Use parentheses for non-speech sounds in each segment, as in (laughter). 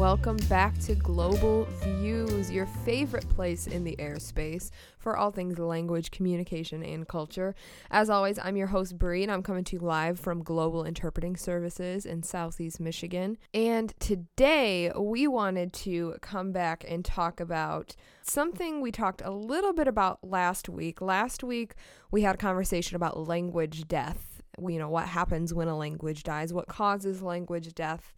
Welcome back to Global Views, your favorite place in the airspace for all things language, communication, and culture. As always, I'm your host, Bree, and I'm coming to you live from Global Interpreting Services in Southeast Michigan. And today we wanted to come back and talk about something we talked a little bit about last week. Last week, we had a conversation about language death. You know, what happens when a language dies, what causes language death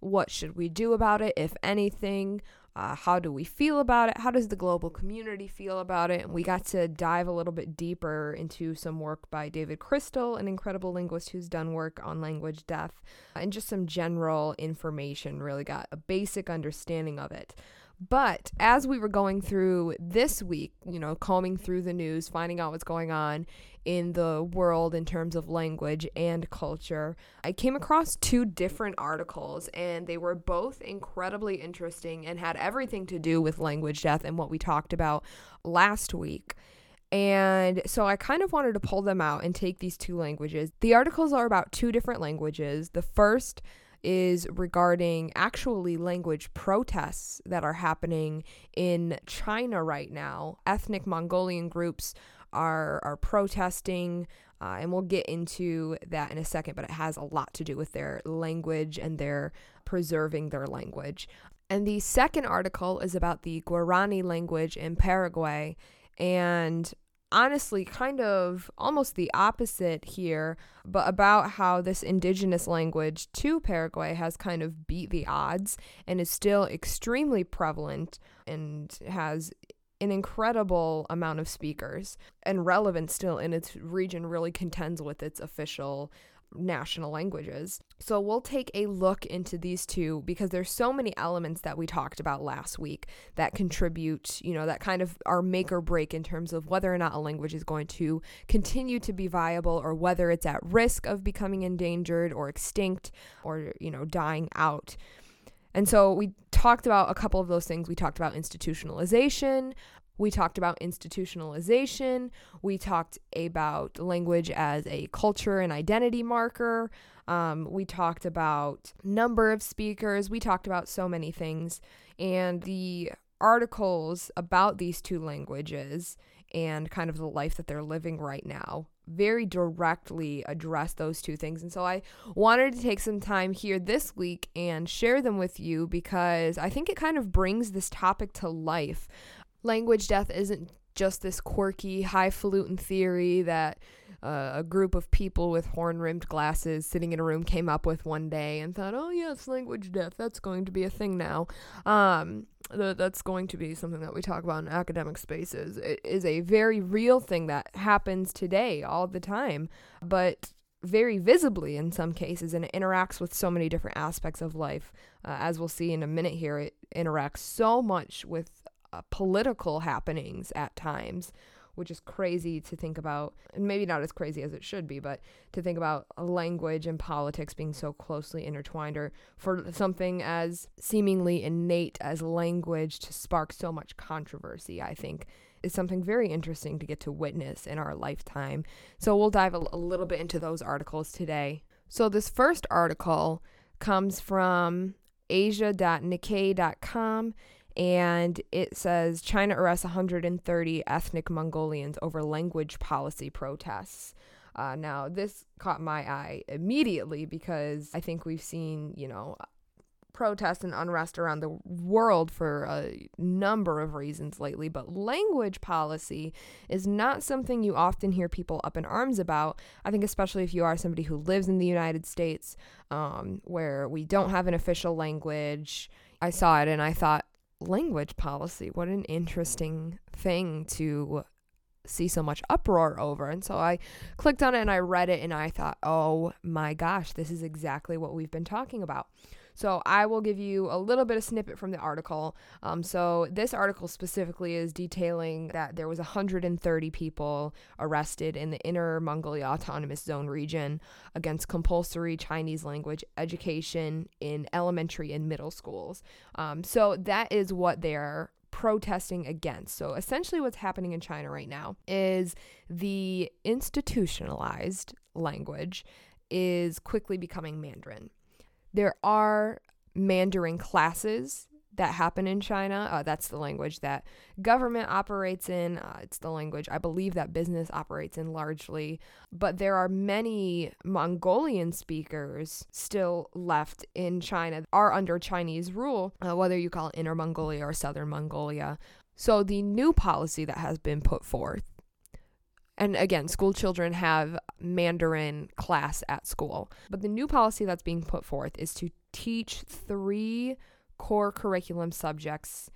what should we do about it, if anything? Uh, how do we feel about it? How does the global community feel about it? And we got to dive a little bit deeper into some work by David Crystal, an incredible linguist who's done work on language death, and just some general information. Really got a basic understanding of it. But as we were going through this week, you know, combing through the news, finding out what's going on in the world in terms of language and culture, I came across two different articles, and they were both incredibly interesting and had everything to do with language death and what we talked about last week. And so I kind of wanted to pull them out and take these two languages. The articles are about two different languages. The first is regarding actually language protests that are happening in China right now. Ethnic Mongolian groups are are protesting, uh, and we'll get into that in a second. But it has a lot to do with their language and their preserving their language. And the second article is about the Guarani language in Paraguay, and honestly kind of almost the opposite here, but about how this indigenous language to Paraguay has kind of beat the odds and is still extremely prevalent and has an incredible amount of speakers and relevant still in its region really contends with its official national languages. So we'll take a look into these two because there's so many elements that we talked about last week that contribute, you know, that kind of are make or break in terms of whether or not a language is going to continue to be viable or whether it's at risk of becoming endangered or extinct or, you know, dying out. And so we talked about a couple of those things. We talked about institutionalization, we talked about institutionalization. We talked about language as a culture and identity marker. Um, we talked about number of speakers. We talked about so many things. And the articles about these two languages and kind of the life that they're living right now very directly address those two things. And so I wanted to take some time here this week and share them with you because I think it kind of brings this topic to life language death isn't just this quirky, highfalutin theory that uh, a group of people with horn rimmed glasses sitting in a room came up with one day and thought, oh, yes, language death, that's going to be a thing now. Um, th- that's going to be something that we talk about in academic spaces. It is a very real thing that happens today all the time, but very visibly in some cases, and it interacts with so many different aspects of life. Uh, as we'll see in a minute here, it interacts so much with uh, political happenings at times, which is crazy to think about. And maybe not as crazy as it should be, but to think about language and politics being so closely intertwined, or for something as seemingly innate as language to spark so much controversy, I think is something very interesting to get to witness in our lifetime. So we'll dive a, a little bit into those articles today. So this first article comes from asia.nikkei.com and it says China arrests 130 ethnic Mongolians over language policy protests. Uh, now, this caught my eye immediately because I think we've seen, you know, protests and unrest around the world for a number of reasons lately, but language policy is not something you often hear people up in arms about. I think, especially if you are somebody who lives in the United States, um, where we don't have an official language. I saw it and I thought, language policy. What an interesting thing to see so much uproar over. And so I clicked on it and I read it and I thought, oh my gosh, this is exactly what we've been talking about. So I will give you a little bit of snippet from the article. Um, so this article specifically is detailing that there was 130 people arrested in the Inner Mongolia Autonomous Zone region against compulsory Chinese language education in elementary and middle schools. Um, so that is what they're protesting against. So essentially, what's happening in China right now is the institutionalized language is quickly becoming Mandarin there are Mandarin classes that happen in China. Uh, that's the language that government operates in. Uh, it's the language I believe that business operates in largely. But there are many Mongolian speakers still left in China, are under Chinese rule, uh, whether you call it Inner Mongolia or Southern Mongolia. So the new policy that has been put forth and again, school children have Mandarin class at school. But the new policy that's being put forth is to teach three core curriculum subjects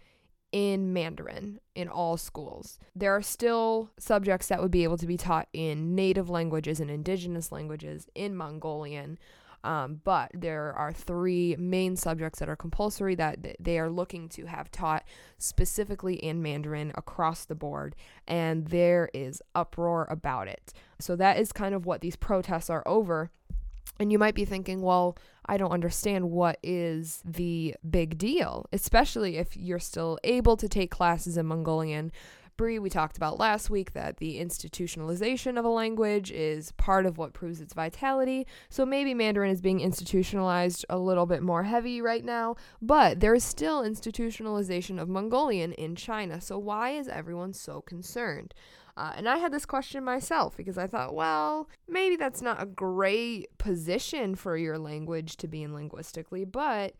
in Mandarin in all schools. There are still subjects that would be able to be taught in native languages and indigenous languages in Mongolian. Um, but there are three main subjects that are compulsory that they are looking to have taught specifically in Mandarin across the board, and there is uproar about it. So that is kind of what these protests are over. And you might be thinking, well, I don't understand what is the big deal, especially if you're still able to take classes in Mongolian. We talked about last week that the institutionalization of a language is part of what proves its vitality. So maybe Mandarin is being institutionalized a little bit more heavy right now, but there is still institutionalization of Mongolian in China. So why is everyone so concerned? Uh, and I had this question myself because I thought, well, maybe that's not a great position for your language to be in linguistically, but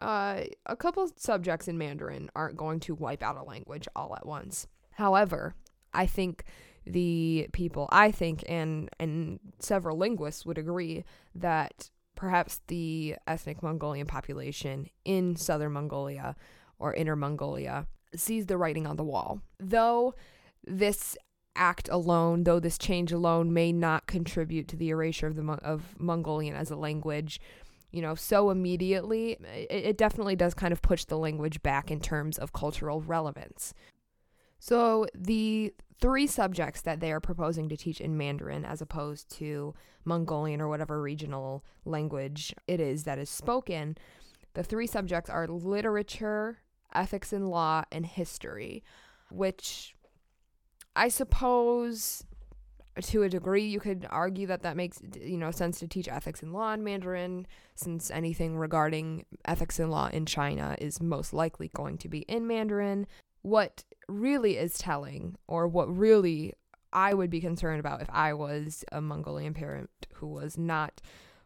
uh, a couple subjects in Mandarin aren't going to wipe out a language all at once. However, I think the people, I think, and and several linguists would agree that perhaps the ethnic Mongolian population in southern Mongolia or inner Mongolia sees the writing on the wall. Though this act alone, though this change alone may not contribute to the erasure of the of Mongolian as a language, you know, so immediately, it, it definitely does kind of push the language back in terms of cultural relevance. So the three subjects that they are proposing to teach in Mandarin as opposed to Mongolian or whatever regional language it is that is spoken, the three subjects are literature, ethics and law, and history, which I suppose to a degree you could argue that that makes you know sense to teach ethics and law in Mandarin since anything regarding ethics and law in China is most likely going to be in Mandarin what really is telling, or what really I would be concerned about if I was a Mongolian parent who was not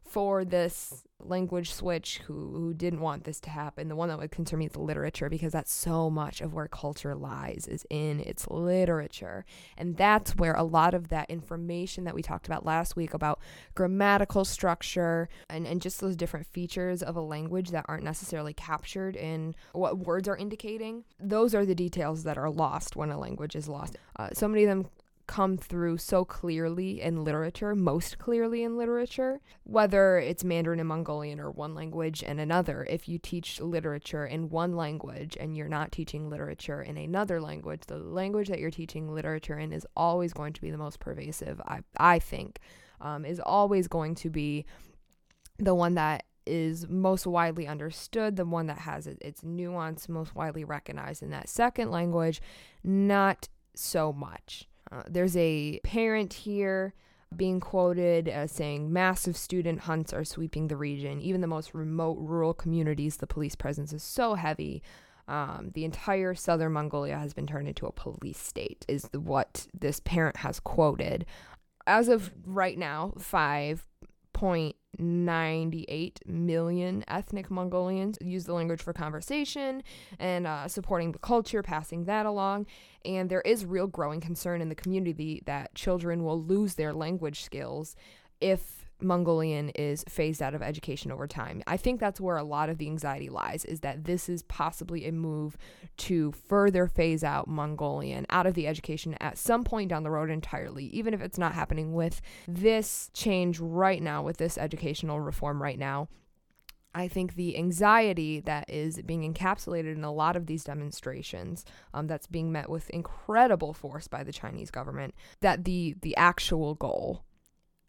for this language switch who, who didn't want this to happen. The one that would concern me is literature because that's so much of where culture lies is in its literature. And that's where a lot of that information that we talked about last week about grammatical structure and, and just those different features of a language that aren't necessarily captured in what words are indicating, those are the details that are lost when a language is lost. Uh, so many of them come through so clearly in literature, most clearly in literature, whether it's Mandarin and Mongolian or one language and another. If you teach literature in one language and you're not teaching literature in another language, the language that you're teaching literature in is always going to be the most pervasive, I, I think, um, is always going to be the one that is most widely understood, the one that has its nuance most widely recognized in that second language, not so much. Uh, there's a parent here being quoted as saying massive student hunts are sweeping the region. Even the most remote rural communities, the police presence is so heavy. Um, the entire southern Mongolia has been turned into a police state, is what this parent has quoted. As of right now, five point 98 million ethnic Mongolians use the language for conversation and uh, supporting the culture, passing that along. And there is real growing concern in the community that children will lose their language skills if Mongolian is phased out of education over time. I think that's where a lot of the anxiety lies is that this is possibly a move to further phase out Mongolian out of the education at some point down the road entirely, even if it's not happening with this change right now, with this educational reform right now. I think the anxiety that is being encapsulated in a lot of these demonstrations, um, that's being met with incredible force by the Chinese government, that the the actual goal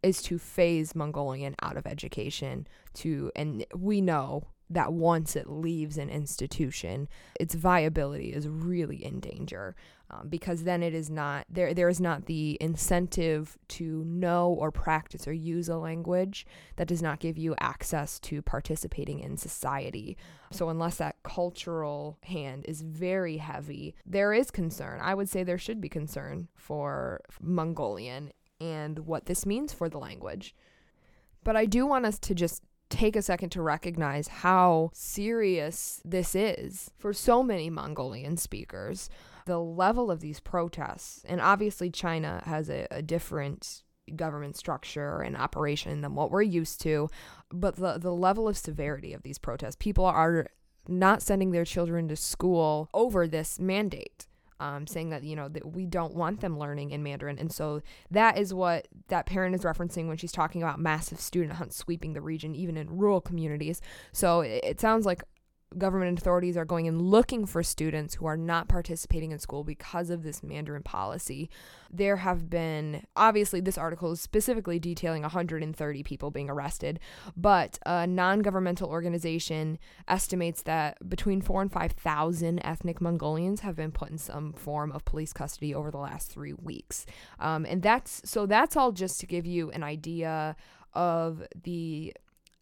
is to phase Mongolian out of education to and we know that once it leaves an institution, its viability is really in danger um, because then it is not there. There is not the incentive to know or practice or use a language that does not give you access to participating in society. So unless that cultural hand is very heavy, there is concern. I would say there should be concern for Mongolian and what this means for the language. But I do want us to just take a second to recognize how serious this is for so many Mongolian speakers. The level of these protests, and obviously China has a, a different government structure and operation than what we're used to, but the, the level of severity of these protests, people are not sending their children to school over this mandate um, saying that you know that we don't want them learning in Mandarin, and so that is what that parent is referencing when she's talking about massive student hunts sweeping the region, even in rural communities. So it, it sounds like government authorities are going and looking for students who are not participating in school because of this Mandarin policy. There have been, obviously, this article is specifically detailing 130 people being arrested, but a non governmental organization estimates that between 4 and 5,000 ethnic Mongolians have been put in some form of police custody over the last three weeks. Um, and that's so that's all just to give you an idea of the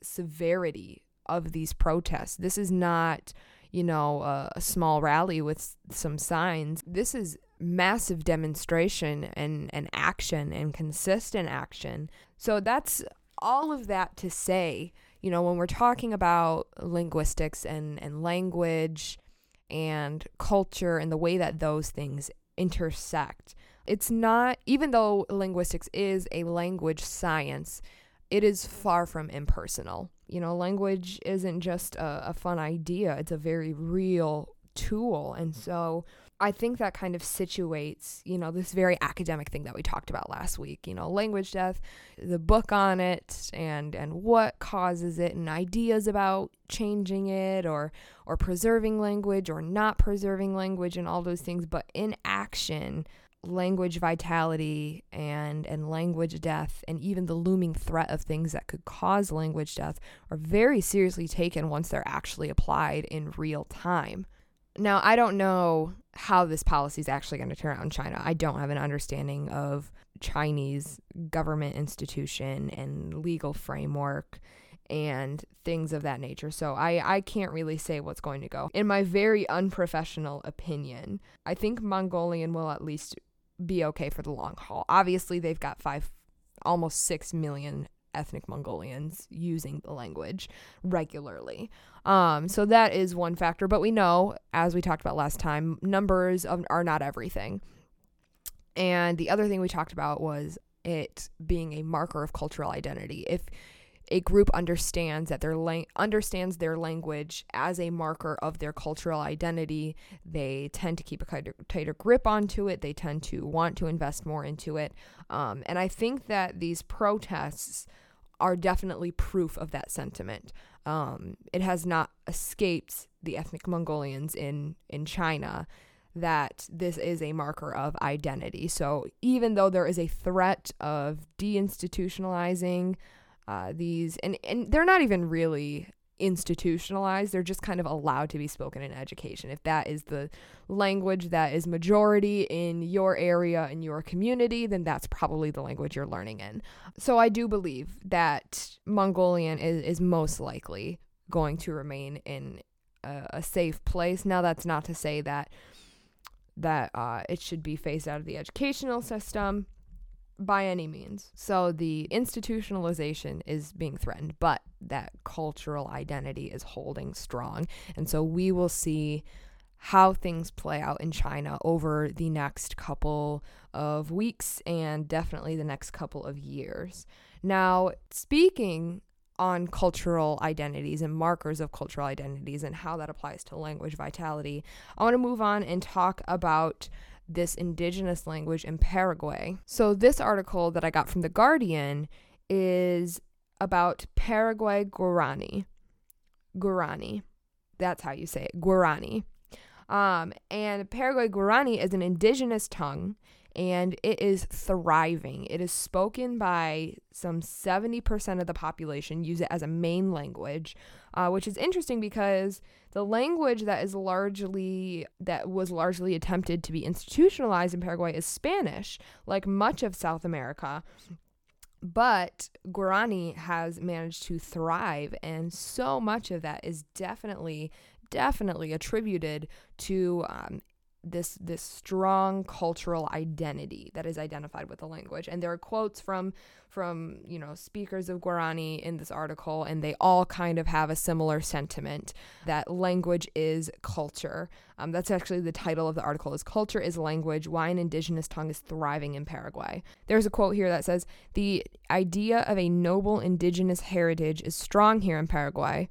severity of these protests. This is not, you know, a, a small rally with some signs. This is massive demonstration and, and action and consistent action. So that's all of that to say, you know, when we're talking about linguistics and, and language and culture and the way that those things intersect, it's not, even though linguistics is a language science, it is far from impersonal. You know, language isn't just a, a fun idea, it's a very real tool. And so I think that kind of situates, you know, this very academic thing that we talked about last week, you know, language death, the book on it and and what causes it and ideas about changing it or or preserving language or not preserving language and all those things, but in action, language vitality and and language death and even the looming threat of things that could cause language death are very seriously taken once they're actually applied in real time. Now, I don't know how this policy is actually going to turn out in China. I don't have an understanding of Chinese government institution and legal framework and things of that nature. So I, I can't really say what's going to go. In my very unprofessional opinion, I think Mongolian will at least be okay for the long haul. Obviously, they've got five, almost six million ethnic Mongolians using the language regularly. Um, so that is one factor. But we know, as we talked about last time, numbers of, are not everything. And the other thing we talked about was it being a marker of cultural identity. If a group understands that their lang- understands their language as a marker of their cultural identity, they tend to keep a tighter, tighter grip onto it. They tend to want to invest more into it. Um, and I think that these protests are definitely proof of that sentiment. Um, it has not escaped the ethnic Mongolians in in China that this is a marker of identity. So even though there is a threat of deinstitutionalizing uh, these, and, and they're not even really institutionalized. They're just kind of allowed to be spoken in education. If that is the language that is majority in your area, in your community, then that's probably the language you're learning in. So I do believe that Mongolian is, is most likely going to remain in a, a safe place. Now, that's not to say that that uh, it should be phased out of the educational system by any means. So the institutionalization is being threatened, but that cultural identity is holding strong. And so we will see how things play out in China over the next couple of weeks and definitely the next couple of years. Now, speaking on cultural identities and markers of cultural identities and how that applies to language vitality, I want to move on and talk about this indigenous language in Paraguay. So, this article that I got from The Guardian is about Paraguay Guarani. Guarani. That's how you say it. Guarani. Um, and Paraguay Guarani is an indigenous tongue and it is thriving. It is spoken by some 70% of the population, use it as a main language, uh, which is interesting because the language that is largely that was largely attempted to be institutionalized in Paraguay is Spanish, like much of South America. But Guarani has managed to thrive, and so much of that is definitely, definitely attributed to um, this this strong cultural identity that is identified with the language. And there are quotes from from you know speakers of Guarani in this article and they all kind of have a similar sentiment that language is culture. Um, that's actually the title of the article is culture is language why an indigenous tongue is thriving in Paraguay. There's a quote here that says the idea of a noble indigenous heritage is strong here in Paraguay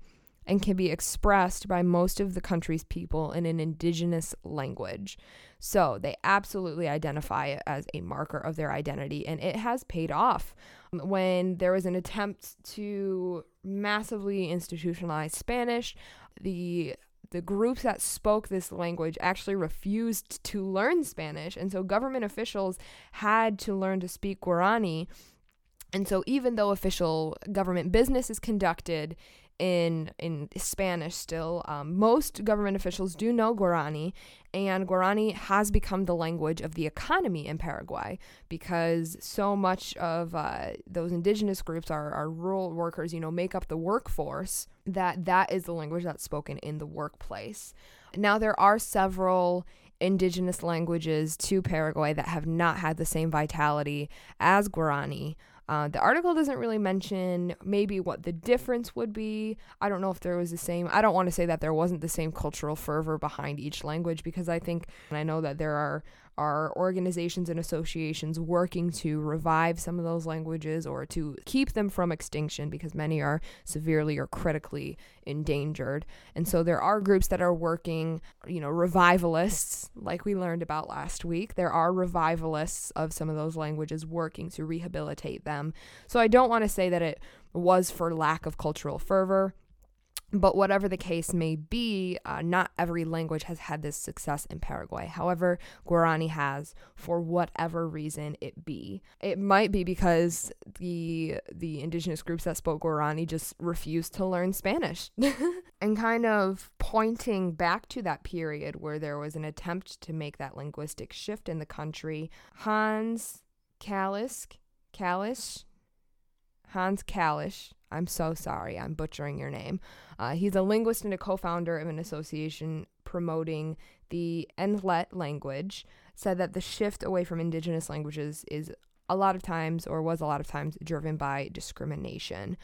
and can be expressed by most of the country's people in an indigenous language. So they absolutely identify it as a marker of their identity, and it has paid off. When there was an attempt to massively institutionalize Spanish, the the groups that spoke this language actually refused to learn Spanish, and so government officials had to learn to speak Guarani. And so, even though official government business is conducted in in Spanish still. Um, most government officials do know Guarani, and Guarani has become the language of the economy in Paraguay because so much of uh, those indigenous groups are, are rural workers. You know, make up the workforce. That that is the language that's spoken in the workplace. Now there are several indigenous languages to Paraguay that have not had the same vitality as Guarani. Uh, the article doesn't really mention maybe what the difference would be. I don't know if there was the same. I don't want to say that there wasn't the same cultural fervor behind each language because I think, and I know that there are are organizations and associations working to revive some of those languages or to keep them from extinction because many are severely or critically endangered. And so there are groups that are working, you know, revivalists, like we learned about last week. There are revivalists of some of those languages working to rehabilitate them. So I don't want to say that it was for lack of cultural fervor. But whatever the case may be, uh, not every language has had this success in Paraguay. However, Guarani has, for whatever reason it be. It might be because the the indigenous groups that spoke Guarani just refused to learn Spanish. (laughs) and kind of pointing back to that period where there was an attempt to make that linguistic shift in the country, Hans Kalisch, Kalisch, Hans Kalisch I'm so sorry, I'm butchering your name. Uh, he's a linguist and a co founder of an association promoting the Enlhet language, said that the shift away from indigenous languages is a lot of times, or was a lot of times, driven by discrimination.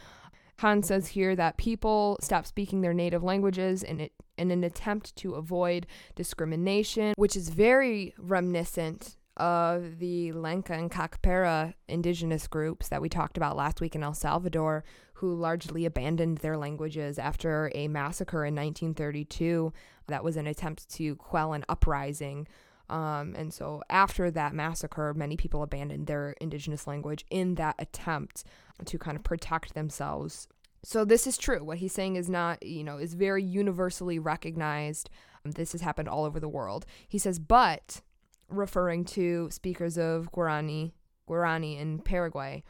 Han says here that people stop speaking their native languages in, it, in an attempt to avoid discrimination, which is very reminiscent of the Lenca and Cacaopera indigenous groups that we talked about last week in El Salvador, who largely abandoned their languages after a massacre in 1932 that was an attempt to quell an uprising. Um, and so, after that massacre, many people abandoned their indigenous language in that attempt to kind of protect themselves. So, this is true. What he's saying is not, you know, is very universally recognized. This has happened all over the world. He says, but referring to speakers of Guarani, Guarani in Paraguay.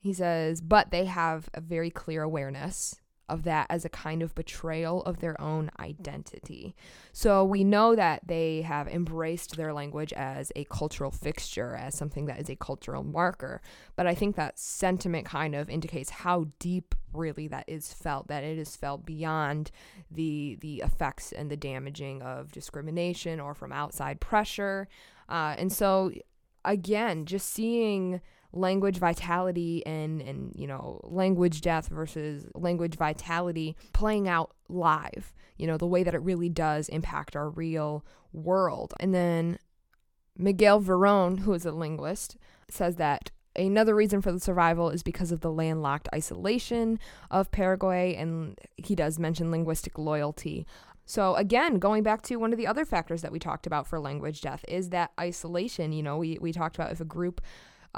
He says, but they have a very clear awareness of that as a kind of betrayal of their own identity. So we know that they have embraced their language as a cultural fixture, as something that is a cultural marker. But I think that sentiment kind of indicates how deep really that is felt, that it is felt beyond the the effects and the damaging of discrimination or from outside pressure. Uh, and so again, just seeing language vitality and and you know language death versus language vitality playing out live you know the way that it really does impact our real world and then miguel veron who is a linguist says that another reason for the survival is because of the landlocked isolation of paraguay and he does mention linguistic loyalty so again, going back to one of the other factors that we talked about for language death is that isolation. You know, we, we talked about if a group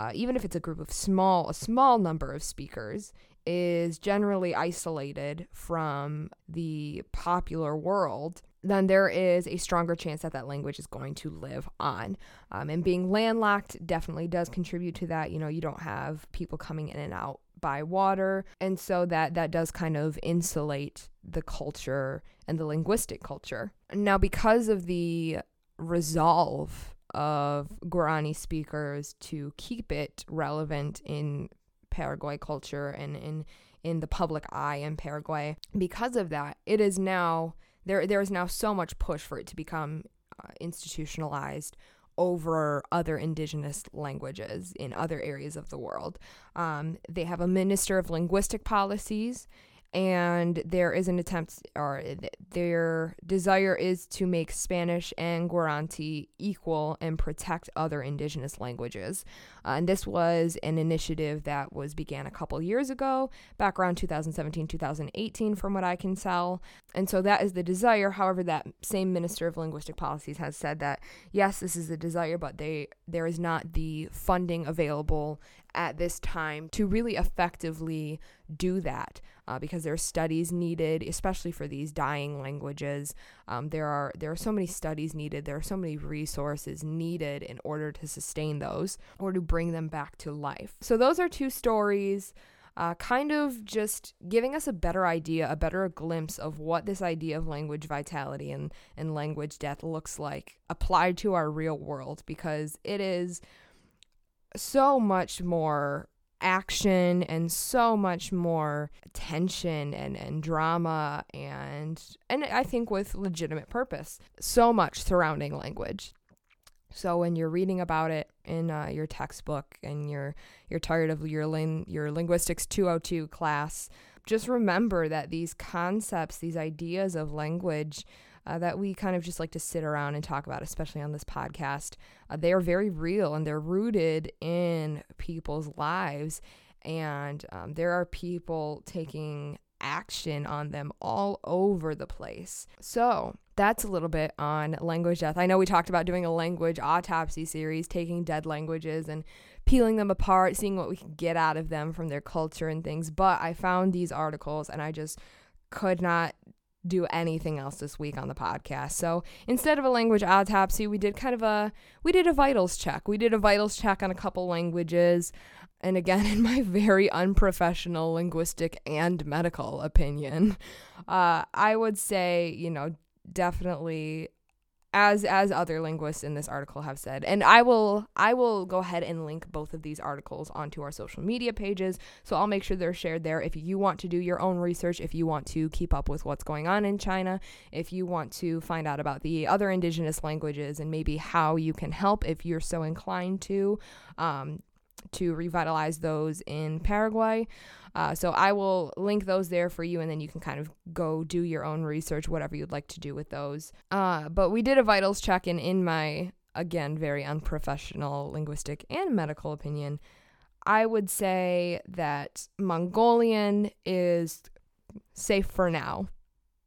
uh, even if it's a group of small, a small number of speakers, is generally isolated from the popular world. then there is a stronger chance that that language is going to live on. Um, and being landlocked definitely does contribute to that. You know, you don't have people coming in and out by water, and so that that does kind of insulate the culture and the linguistic culture. Now, because of the resolve of Guarani speakers to keep it relevant in Paraguay culture and in in the public eye in Paraguay, because of that, it is now there there is now so much push for it to become uh, institutionalized over other indigenous languages in other areas of the world. Um, they have a minister of linguistic policies and there is an attempt or their desire is to make Spanish and Guarani equal and protect other indigenous languages. Uh, and this was an initiative that was began a couple years ago, back around 2017, 2018, from what I can tell. And so that is the desire. However, that same Minister of Linguistic Policies has said that yes, this is the desire, but they there is not the funding available at this time to really effectively do that uh, because there are studies needed, especially for these dying languages. Um, there are there are so many studies needed. There are so many resources needed in order to sustain those or to bring them back to life. So those are two stories. Uh, kind of just giving us a better idea, a better glimpse of what this idea of language vitality and, and language death looks like applied to our real world because it is so much more action and so much more tension and, and drama and and I think with legitimate purpose. So much surrounding language. So when you're reading about it in uh, your textbook and you're you're tired of your lin- your linguistics 202 class, just remember that these concepts, these ideas of language uh, that we kind of just like to sit around and talk about, especially on this podcast. Uh, they are very real and they're rooted in people's lives. And um, there are people taking action on them all over the place. So, that's a little bit on language death. I know we talked about doing a language autopsy series, taking dead languages and peeling them apart, seeing what we can get out of them from their culture and things. But I found these articles and I just could not do anything else this week on the podcast. So instead of a language autopsy, we did kind of a we did a vitals check. We did a vitals check on a couple languages. And again, (laughs) in my very unprofessional linguistic and medical opinion, uh, I would say, you know, definitely as as other linguists in this article have said. And i will i will go ahead and link both of these articles onto our social media pages. So i'll make sure they're shared there. If you want to do your own research if you want to keep up with what's going on in china if you want to find out about the other indigenous languages and maybe how you can help if you're so inclined to um, to revitalize those in Paraguay. Uh, so I will link those there for you, and then you can kind of go do your own research, whatever you'd like to do with those. Uh, but we did a vitals check in in my, again, very unprofessional linguistic and medical opinion. I would say that Mongolian is safe for now.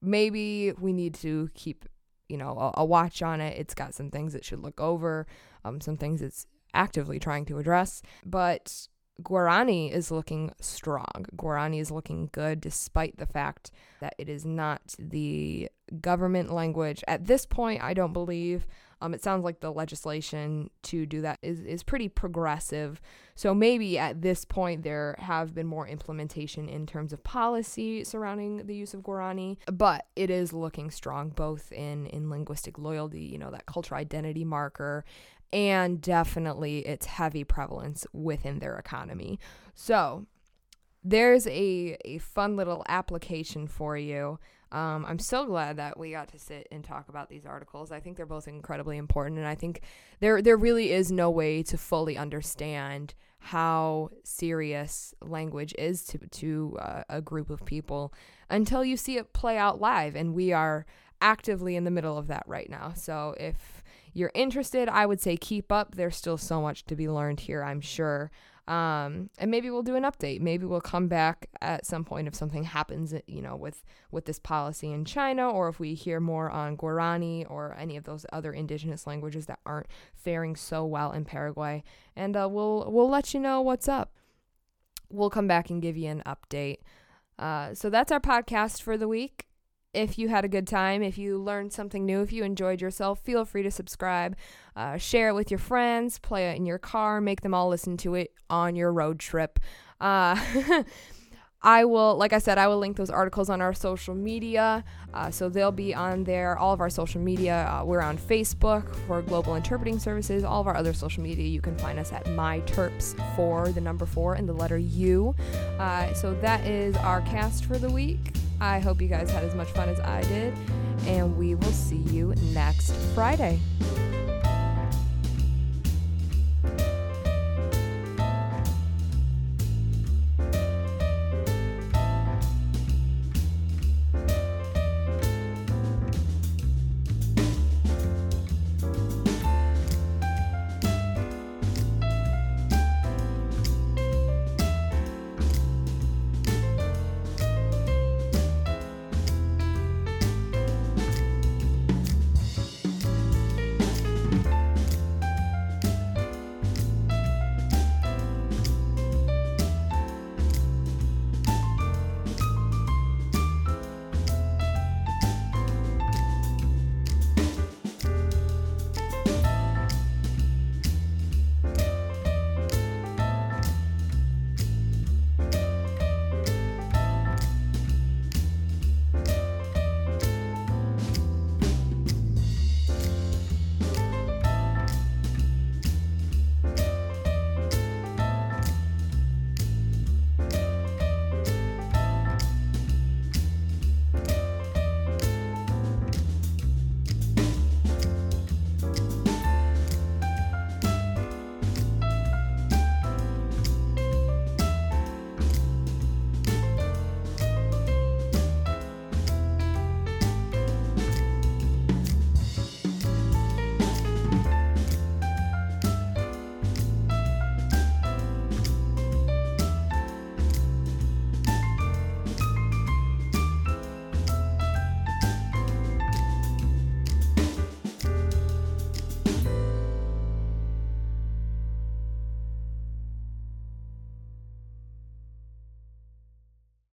Maybe we need to keep, you know, a, a watch on it. It's got some things it should look over, um, some things it's actively trying to address. But Guarani is looking strong. Guarani is looking good despite the fact that it is not the government language. At this point, I don't believe. Um, it sounds like the legislation to do that is, is pretty progressive. So maybe at this point there have been more implementation in terms of policy surrounding the use of Guarani, but it is looking strong both in, in linguistic loyalty, you know, that cultural identity marker, and definitely its heavy prevalence within their economy. So, there's a, a fun little application for you. Um, I'm so glad that we got to sit and talk about these articles. I think they're both incredibly important, and I think there there really is no way to fully understand how serious language is to to uh, a group of people until you see it play out live, and we are actively in the middle of that right now. So if you're interested, I would say keep up. There's still so much to be learned here, I'm sure. Um, and maybe we'll do an update. Maybe we'll come back at some point if something happens, you know, with with this policy in China, or if we hear more on Guarani or any of those other indigenous languages that aren't faring so well in Paraguay. And uh, we'll we'll let you know what's up. We'll come back and give you an update. Uh, so that's our podcast for the week. If you had a good time, if you learned something new, if you enjoyed yourself, feel free to subscribe, uh, share it with your friends, play it in your car, make them all listen to it on your road trip. Uh, (laughs) I will, like I said, I will link those articles on our social media. Uh, so they'll be on there, all of our social media. Uh, we're on Facebook for Global Interpreting Services. All of our other social media, you can find us at MyTerps for the number four and the letter U. Uh, so that is our cast for the week. I hope you guys had as much fun as I did, and we will see you next Friday.